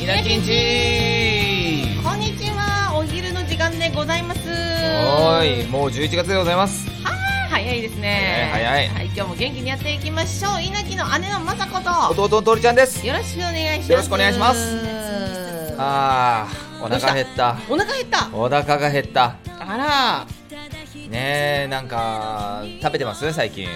イラキンチこんにちは。お昼の時間でございます。おーい。もう11月でございます。早いですね。早い早い。はい、今日も元気にやっていきましょう。稲城の姉の雅子と。弟のとりちゃんです。よろしくお願いします。よろしくお願いします。ああーお腹減った？お腹減った。お腹が減った。あら。ねえなんか食べてます？最近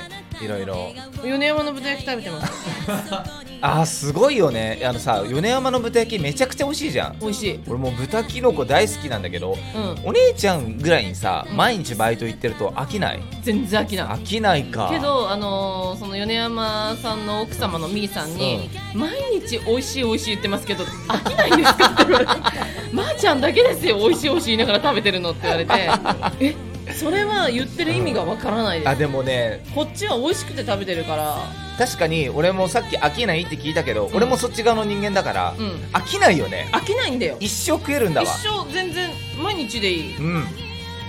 いろいろ米山の豚焼き食べてます？あーすごいよね。あのさ米山の豚焼きめちゃくちゃ美味しいじゃん。美味しい。俺もう豚キノコ大好きなんだけどうん。お姉ちゃんぐらいにさうん。毎日バイト行ってると飽きない？全然飽きない。飽きないか。けど、あのーその米山さんの奥様のみーさんに、毎日美味しい美味しい言ってますけど飽きないんですか？って言われて。まーちゃんだけですよ美味しい美味しい言いながら食べてるのって言われて。え？それは言ってる意味がわからないです、あでもね。こっちは美味しくて食べてるから。確かに俺もさっき飽きないって聞いたけど、ん。俺もそっち側の人間だから、うん。飽きないよね。飽きないんだよ。一生食えるんだ一わ生全然毎日でいい。うん。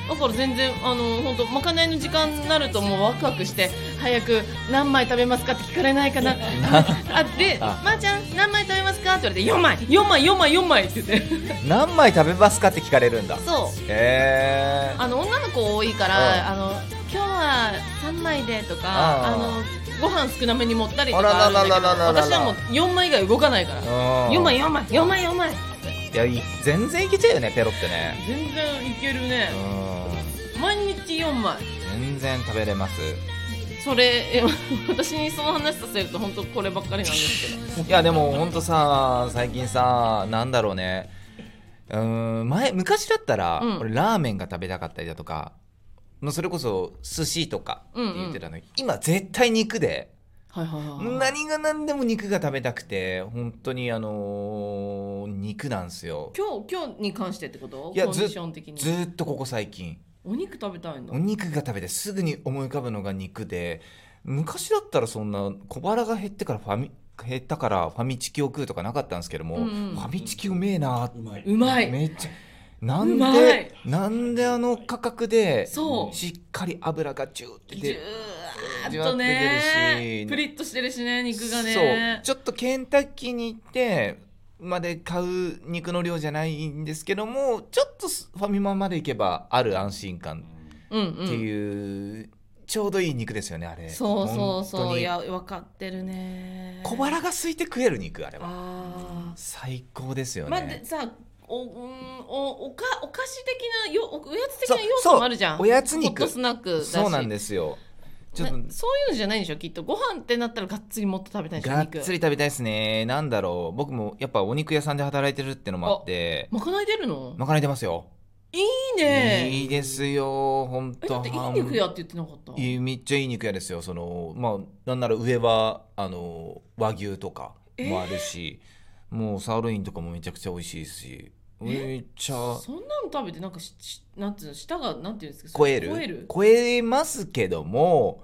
だから全然あの本当まかないの時間になるともうワクワクして早く何枚食べますかって聞かれないかな。あであ。まー、ちゃん何枚食べますかって言われて4枚。4枚4枚4枚って言って。何枚食べますかって聞かれるんだ。そう。へえあの女の子多いかうん。ら、あの今日は3枚でとか、あのご飯少なめに盛ったりとか私はもう4枚以外動かないから。4枚4枚4枚4枚。いやい全然いけちゃうよねペロってね。全然いけるね。うん。毎日4枚。全然食べれます。それえ 私にその話させると本当こればっかりなんですけど。いやでもほんとさ最近さなんだろうねうーん前昔だったら、うん。俺ラーメンが食べたかったりだとかまあそれこそ寿司とかって言ってたのに、今絶対肉ではいはいはい何が何でも肉が食べたくて本当にあのー肉なんですよ。今日今日に関してってこと？いやコンディション的に。ずーっとここ最近。お肉食べたいんだお肉が食べてすぐに思い浮かぶのが肉で昔だったらそんな小腹が減ってからファミ減ったからファミチキを食うとかなかったんですけども、うんうん。ファミチキうめえなうまい。うまい。めっちゃなんでなんであの価格でそう。しっかり油がジューってジュ出るーっとねじわって出るし。プリッとしてるしね肉がそう。ねちょっとケンタッキーに行ってまで買う肉の量じゃないんですけどもちょっとファミマまで行けばある安心感うんうんっていう、ちょうどいい肉ですよねあれ。そうそうそう。いや分かってるね。小腹が空いて食える肉あれは。あ最高ですよあね、まあでさお,、うん、おおかお菓子的なよおおやつ的な要素もあるじゃん。おやつ肉。スナックそうなんですよ。ちょっとなそういうのじゃないんでしょきっと。ご飯ってなったらがっつりもっと食べたいでしょがっ肉つり食べたいですね。なんだろう。僕もやっぱお肉屋さんで働いてるってのもあって。まかない出るの？まかない出ますよいいね。いいですよ本当。えだっていい肉屋って言ってなかった？いいめっちゃいい肉屋ですよ。そのまあなんなら上はあの和牛とかもあるし、もうサーロインとかもめちゃくちゃ美味しいしめっちゃそんなの食べてなんかししなんていうの？舌がなんていうんですか？超える？超える？超えますけども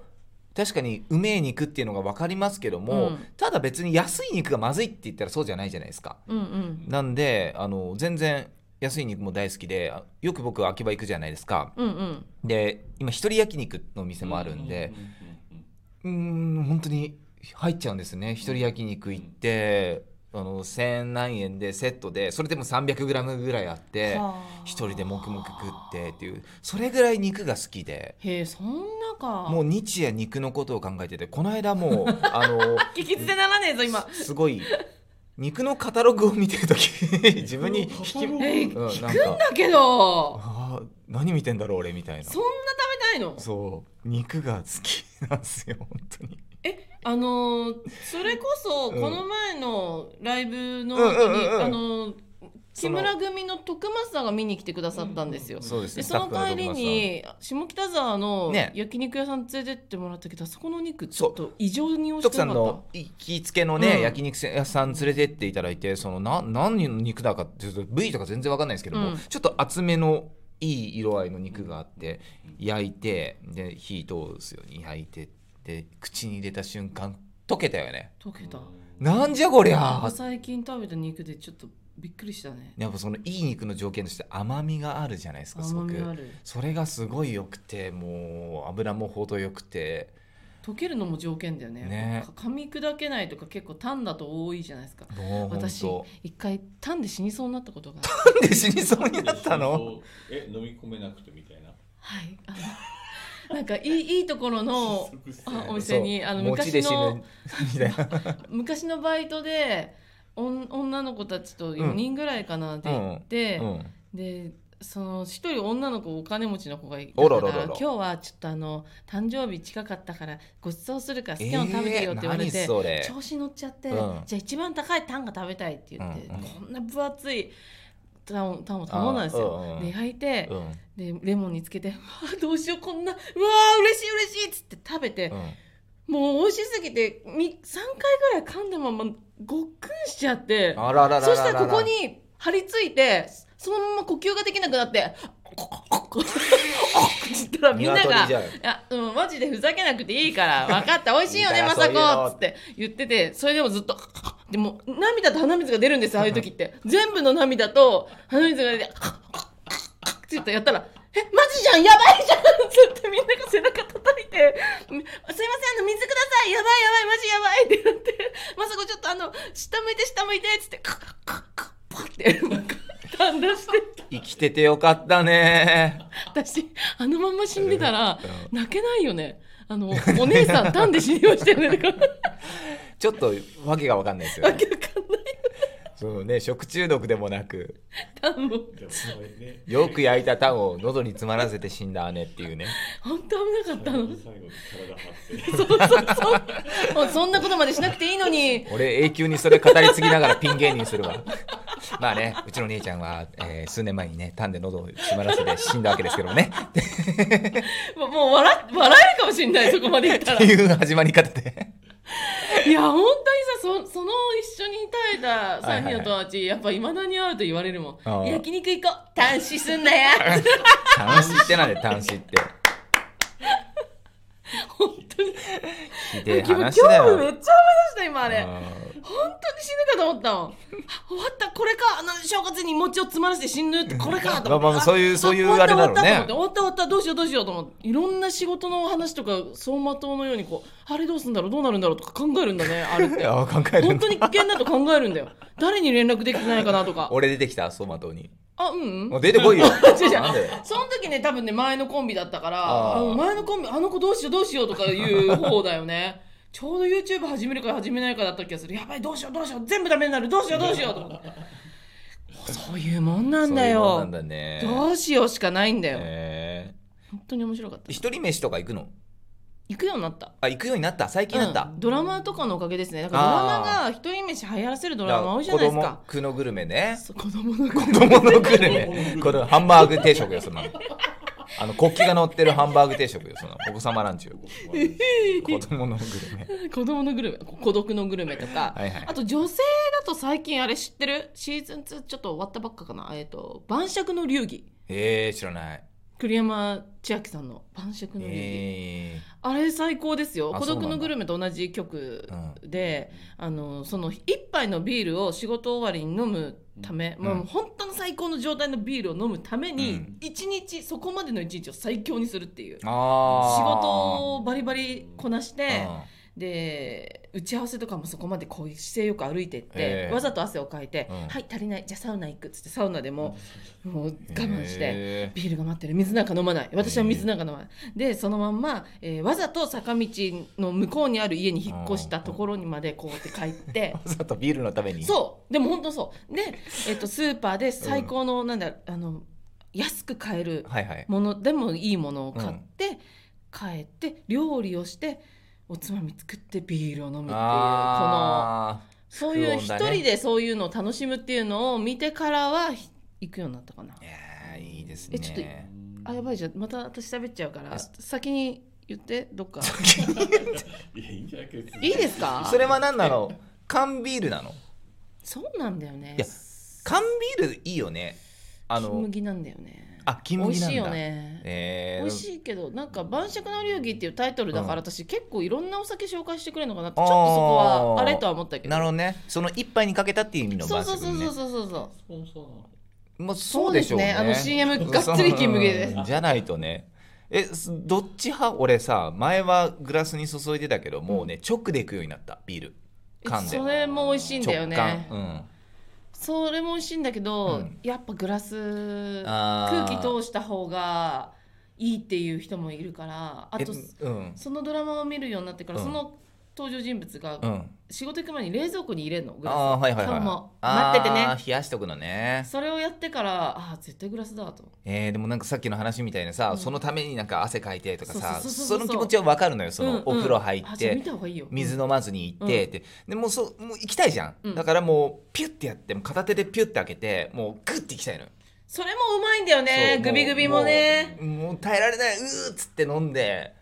確かにうめえ肉っていうのが分かりますけども、うん。ただ別に安い肉がまずいって言ったらそうじゃないじゃないですか。うんうん。なんであの全然安い肉も大好きであよく僕秋葉行くじゃないですか。うんうん。で今一人焼肉の店もあるんでうーん本当に入っちゃうんですね。一人焼肉行ってあの千何円でセットでそれでも 300g ぐらいあってはあ。一人で黙々食ってっていう。それぐらい肉が好きで。へえそんなか。もう日夜肉のことを考えててこの間もうあの 聞き捨てならねえぞ今。すごい肉のカタログを見てる時 自分に引き、えうん、聞か。くんだけど。あー何見てんだろう俺みたいな。そんな食べたいの？そう肉が好きなんですよ本当に。あのーそれこそうん。この前のライブのうんうん後に、うんうん。あのー木村組の徳増が見に来てくださったんですよ。そうですね。でその帰りに下北沢のね焼肉屋さん連れてってもらったけど、あそこのお肉ちょっと異常に美味し徳さくなんかった。の行きつけのね、うん。焼肉屋さん連れてっていただいてそのな何の肉だかっていうと部位とか全然わかんないですけども、うん。ちょっと厚めのいい色合いの肉があって焼いてで火通すように焼いてで口に入れた瞬間溶けたよね。溶けた。なんじゃこりゃ。最近食べた肉でちょっとびっくりしたね。やっぱそのいい肉の条件として甘みがあるじゃないですかすごく。甘みある。それがすごい良くてもう油も程よくて。溶けるのも条件だよね。ね。か噛み砕けないとか結構タンだと多いじゃないですか。もう本私当一回タンで死にそうになったことがあってなんで死にそうになったの？え飲み込めなくてみたいな？はいあの なんかいいいいところのあお店にあの昔の 昔のバイトで女の子たちと4人ぐらいかなで行って、うん。でその一人女の子お金持ちの子がいたあから今日はちょっとあの誕生日近かったからご馳走するから好きなの食べてよって言われえーて、調子乗っちゃって、うん。じゃあ一番高いタンが食べたいって言って、うん。うんこんな分厚いタンをタンを頼んだんですよ。あうん。うん。で焼いて、うん。でレモンにつけて「う わーどうしようこんなうわー嬉しい嬉しい」っつって食べて、うん。もう美味しすぎてみ3回ぐらい噛んだままごっくんしちゃってあらららららそしたらここに張り付いてそのまま呼吸ができなくなって「ココココ」って言ったらみんながいや、うん、マジでふざけなくていいから分かった美味しいよねまさこっつって言っててそれでもずっとでも涙と鼻水が出るんですよああいう時って全部の涙と鼻水が出てって言ってやったら「えマジじゃんやばいじゃん!」つってみんなが背中叩いて「すいませんあの水くださいやばいやばいマジやばい」ってなって「まさこちょっとあの下向いて下向いて」つってカッカッカッパってなんか旦那して生きててよかったね私あのまま死んでたら泣けないよねあのお姉さんタンで死にましたよねちょっとわけがわかんないですよねそうね食中毒でもなく。タンもでもそれね。よく焼いたタンを喉に詰まらせて死んだ姉っていうね。本当危なかったの？最後に体張ってそうそうそう。もうそんなことまでしなくていいのに。俺永久にそれ語り継ぎながらピン芸人するわ。まあねうちの姉ちゃんは、えー数年前にねタンで喉を詰まらせて死んだわけですけどもね。も うもう笑笑えるかもしれないそこまで言ったら。っていう始まり方で いや本当にさそその一緒に耐えた3人の友達、やっぱいまだに会うと言われるもん。焼肉行こう。単視すんなや。端子ってなんで端子って。本当に。今話だよ。日めっちゃ思い出した今あれに死ぬかと思ったもん。あ終わった。これか。あの正月に餅を詰まらせて死ぬって。これかと思って。まあまあそういうあそういう終わったあれだろうね。終わった終わった。どうしようどうしようと思って。いろんな仕事の話とか走馬灯のようにこうあれどうすんだろうどうなるんだろうとか考えるんだね。あれっていや考える。本当に危険だと考えるんだよ。誰に連絡できてないかなとか。俺出てきた走馬灯に。あうんうん。出てこいよ。違う違う。その時ね多分ね前のコンビだったから前のコンビあの子どうしようどうしようとかいう方だよねちょうど YouTube 始めるか始めないかだった気がする。やばいどうしようどうしよう全部ダメになる。どうしようどうしようと思って。そういうもんなんだそういうもんよなんだね。どうしようしかないんだよ、え本当に面白かった。ー一人飯とか行くの？行くようになった。あ行くようになった？最近なった、うん。ドラマとかのおかげですね。だからドラマが一人飯流行らせるドラマ多いじゃないです子か供区のグルメね。子供の子供のグルメ。このハンバーグ定食よそのあの国旗が乗ってるハンバーグ定食よそのお子様ランチよ 子供のグルメ。子供のグルメ孤独のグルメとか、はいはい。あと女性だと最近あれ知ってる？シーズン2ちょっと終わったばっかかな。えっ、と晩酌の流儀。えー、知らない。栗山千明さんの晩酌の流儀、えあれ最高ですよ。孤独のグルメと同じ曲で、あのその一杯のビールを仕事終わりに飲むため、うん。もう本当の最高の状態のビールを飲むためにうん。一日そこまでの一日を最強にするっていう。ー、仕あ事をバリバリこなして、あで打ち合わせとかもそこまでこういう姿勢よく歩いてって、ええ。わざと汗をかいて「うん。はい足りないじゃあサウナ行く」っつってサウナでももう我慢して。え。ビールが待ってる。水なんか飲まない。私は水なんか飲まない、でそのまんま、えーわざと坂道の向こうにある家に引っ越したところにまでこうやって帰って。ー、わざとビールのために。そう。でも本当そう。で、えっとスーパーで最高の、なんだあの安く買えるものでもいいものを買って、帰って料理をしておつまみ作ってビールを飲むっていうこのあそういう一人でそういうのを楽しむっていうのを見てからはひ行くようになったかな。ーいやーいいですえちょっとねあやばいじゃん。また私喋っちゃうからあ。先に言ってどっか。いやいですか？それは何なの？缶ビールなの？そうなんだよね。いや缶ビールいいよね。あの金麦なんだよねあ金麦なんだ。美味しいよね。えー、美味しいけどなんか「晩酌の流儀」っていうタイトルだから、うん。私結構いろんなお酒紹介してくれるのかなってちょっとそこはあれとは思ったけど。なるほどね。その一杯にかけたっていう意味のそう晩酌ね。そうそうそうそうそうそう。まあそうでしょうね。そうね。あの CM がっつり金麦で。じゃないとね。えすどっち派？俺さ前はグラスに注いでたけどもうね直でいくようになった。ビール。缶で。それも美味しいんだよね。うんそれも美味しいんだけど、うん。やっぱグラスあー。空気通した方がいいっていう人もいるからあとえうん。そのドラマを見るようになってから、うん。その登場人物がうん。仕事行く前に冷蔵庫に入れるのグラス。ああはいはいはい。待っててね。冷やしとくのね。それをやってからああ絶対グラスだと。えー、でもなんかさっきの話みたいなさ、うん。そのためになんか汗かいてとかさそうそうそうそうその気持ちは分かるのよその、お風呂入っあじゃあ見てた方がいいよ。水飲まずに行ってって、でもうそもう行きたいじゃん、うん。だからもうピュッてやってもう片手でピュッて開けてもうグッて行きたいのよ。それもうまいんだよねグビグビもね。もうもう耐えられないうーっつって飲んで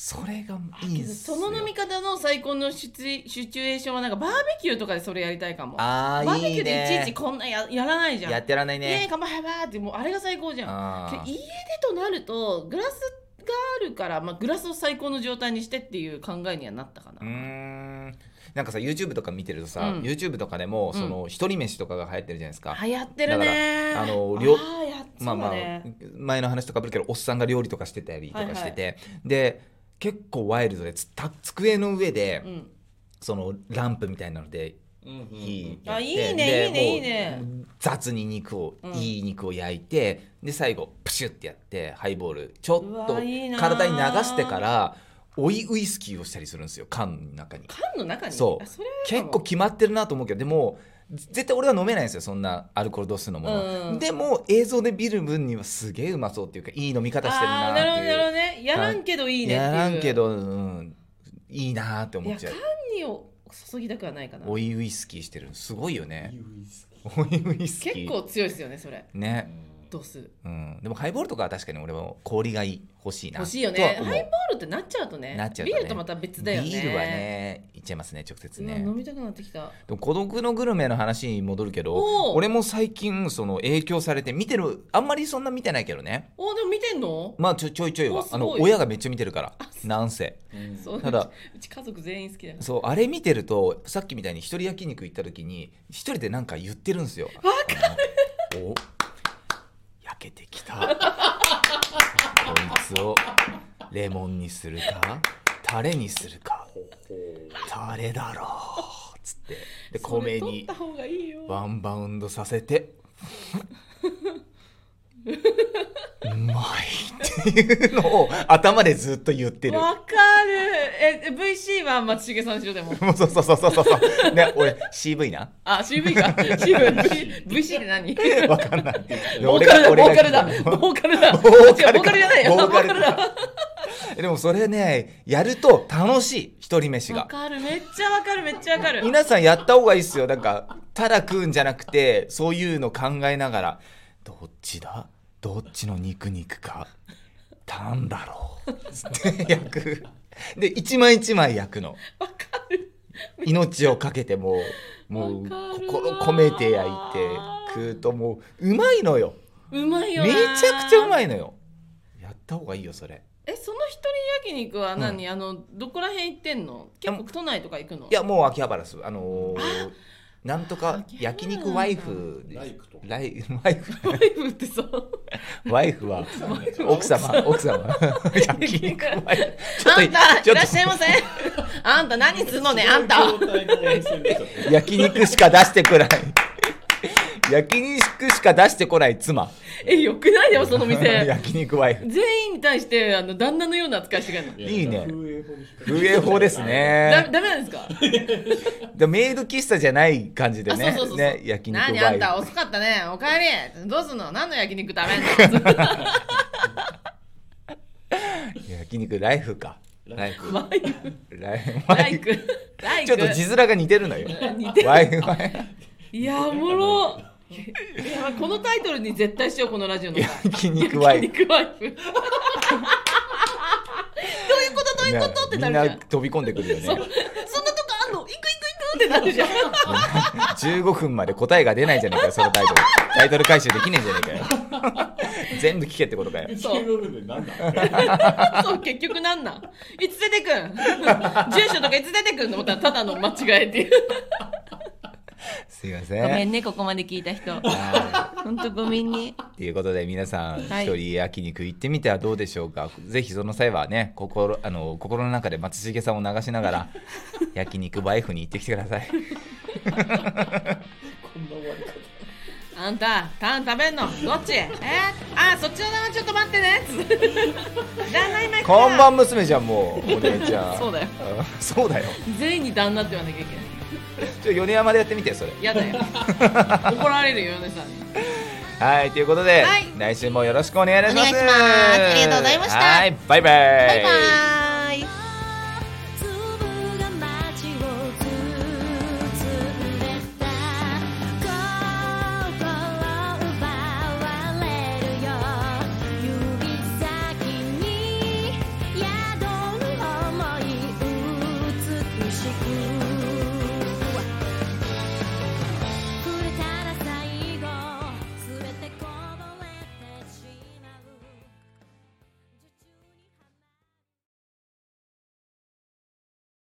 それがいいんすそよの飲み方の最高のシチュシチュエーションはなんかバーベキューとかでそれやりたいかも。あーいいバーベキューでいちいちねこんなややらないじゃん。やってらんないね。乾杯はーってもうあれが最高じゃん。家でとなるとグラスがあるから、まあ、グラスを最高の状態にしてっていう考えにはなったかな、うーん。なんかさ YouTube とか見てるとさ、うん。YouTube とかでもうん。その一人飯とかが流行ってるじゃないですか、流行ってるね。だからあの両あーやまあまあね前の話とかぶるけどおっさんが料理とかしてたりとかしてて、で結構ワイルドで机の上で、うん。そのランプみたいなのでうんうんうん。いいねでいいねいいね。雑に肉を、うん。いい肉を焼いてで最後プシュってやってハイボールちょうっと体に流してから追いウイスキーをしたりするんですよ缶の中に。缶の中に？そう。結構決まってるなと思うけどでも絶対俺は飲めないんですよそんなアルコール度数のもの、うんでも映像で見る分にはすげえうまそうっていうかいい飲み方してるあなってーなるほどなるほいうどね。やらんけどいいねっていう。やらんけど、うん、いいなって思っちゃう。いや缶にを注ぎたくはないかな。追いウイスキーしてるすごいよいねいウイスキ追いウイスキー。結構強いですよねそれ。ーね度数うん、でもハイボールとかは確かに俺も氷がいい欲しいな。欲しいよね。ハイボールってなっちゃうとね。なっちゃうとね。ビールとまた別だよね。ビールはねいっちゃいますね直接ね。飲みたくなってきた。でも孤独のグルメの話に戻るけど俺も最近その影響されて見てるあんまりそんな見てないけどね。おでも見てんの？まあちょちょいちょいは。あの親がめっちゃ見てるから。なんせ。うんそう。ただうち家族全員好きだよそうあれ見てるとさっきみたいに一人焼肉行った時に一人でなんか言ってるんですよ。わかる。お？焼けてきた。こいつをレモンにするかタレにするか。タレだろう。つって。で米にワンバウンドさせて。うまいっていうのを頭でずっと言ってる。わかる。え VC は松重さんしろでも。もうそうそうそうそうそう。ね俺 CV な？あ CV か CV VC って何？わかんないボーカルだボーカルだ。ボーカルだ。ボーカルボーカルじゃないよ。ボーカルだ。でもそれねやると楽しい一人飯わがかる。めっちゃわかる。めっちゃわかる。皆さんやった方がいいっすよ。なんかただ食うんじゃなくてそういうの考えながら。どっちだ？どっちの肉肉か。なんだろう。つって焼く。で一枚一枚焼くの。わかる。命をかけてもうもう心込めて焼いて食うともううまいのよ。うまいよめなちゃくちゃうまいいのよ。やった方がいいよそれ。えその一人焼肉は何、あのどこら辺行ってんの？結構都内とか行くの？いやもう秋葉原です。あのーなんとか焼肉ワイフ。ライクとライワイフワイフってさワイフは奥様奥様。焼肉ワイフ。あんたいらっしゃいませ。あんた何すんのねあんた。焼肉しか出してこない 焼肉しか出してこない妻。えよくないよその店。焼肉ワイフ全員に対してあの旦那のような扱いしてくれるのいいね風営法ですだねダメなんですか？でメイド喫茶じゃない感じでね。あそうそうそうそう。ね焼肉ワイフ何あんた遅かったね。おかえり。どうすんの？何の焼肉食べんの？焼肉ライフか。ライフ。ワイフ。ライフ。ライクライクちょっと字面が似てるのよ。似てる。ワイフ。ワイフ。いやおもろいやこのタイトルに絶対しようこのラジオの回。焼肉ワイフ焼肉ワイフどういうこと？どういうこと？ってみなんるじゃん。な飛び込んでくるよね。そそんなとこあんの？行く行く行くってなるじゃん。15分まで答えが出ないじゃねえかよそのタイトル。タイトル回収できねえじゃねえかよ。全部聞けってことかよ。そう。15分でなんだ。そう結局なんなん？いつ出てくん？住所とかいつ出てくんの？思ったらただの間違えっていう すいません。ごめんねここまで聞いた人。は本当ごめんね。いということで皆さんはい一人焼肉行ってみてはどうでしょうか、ぜひその際はね心あの心の中で松重さんを流しながら焼肉バイフに行ってきてください。こんな終わり方あんたタン食べんの？どっち？え？あそっちの名前ちょっと待ってね。旦那今看板娘じゃんもうお姉ちゃん。そうだよ。うん。そうだよ。全員に旦那って言わなきゃいけないちょ米山でやってみてそれ。やだよ。怒られるよ米さん。にはいということで、はい。来週もよろしくお願いいたします。お願いします。ありがとうございました。はいバイバイ。バイバーイ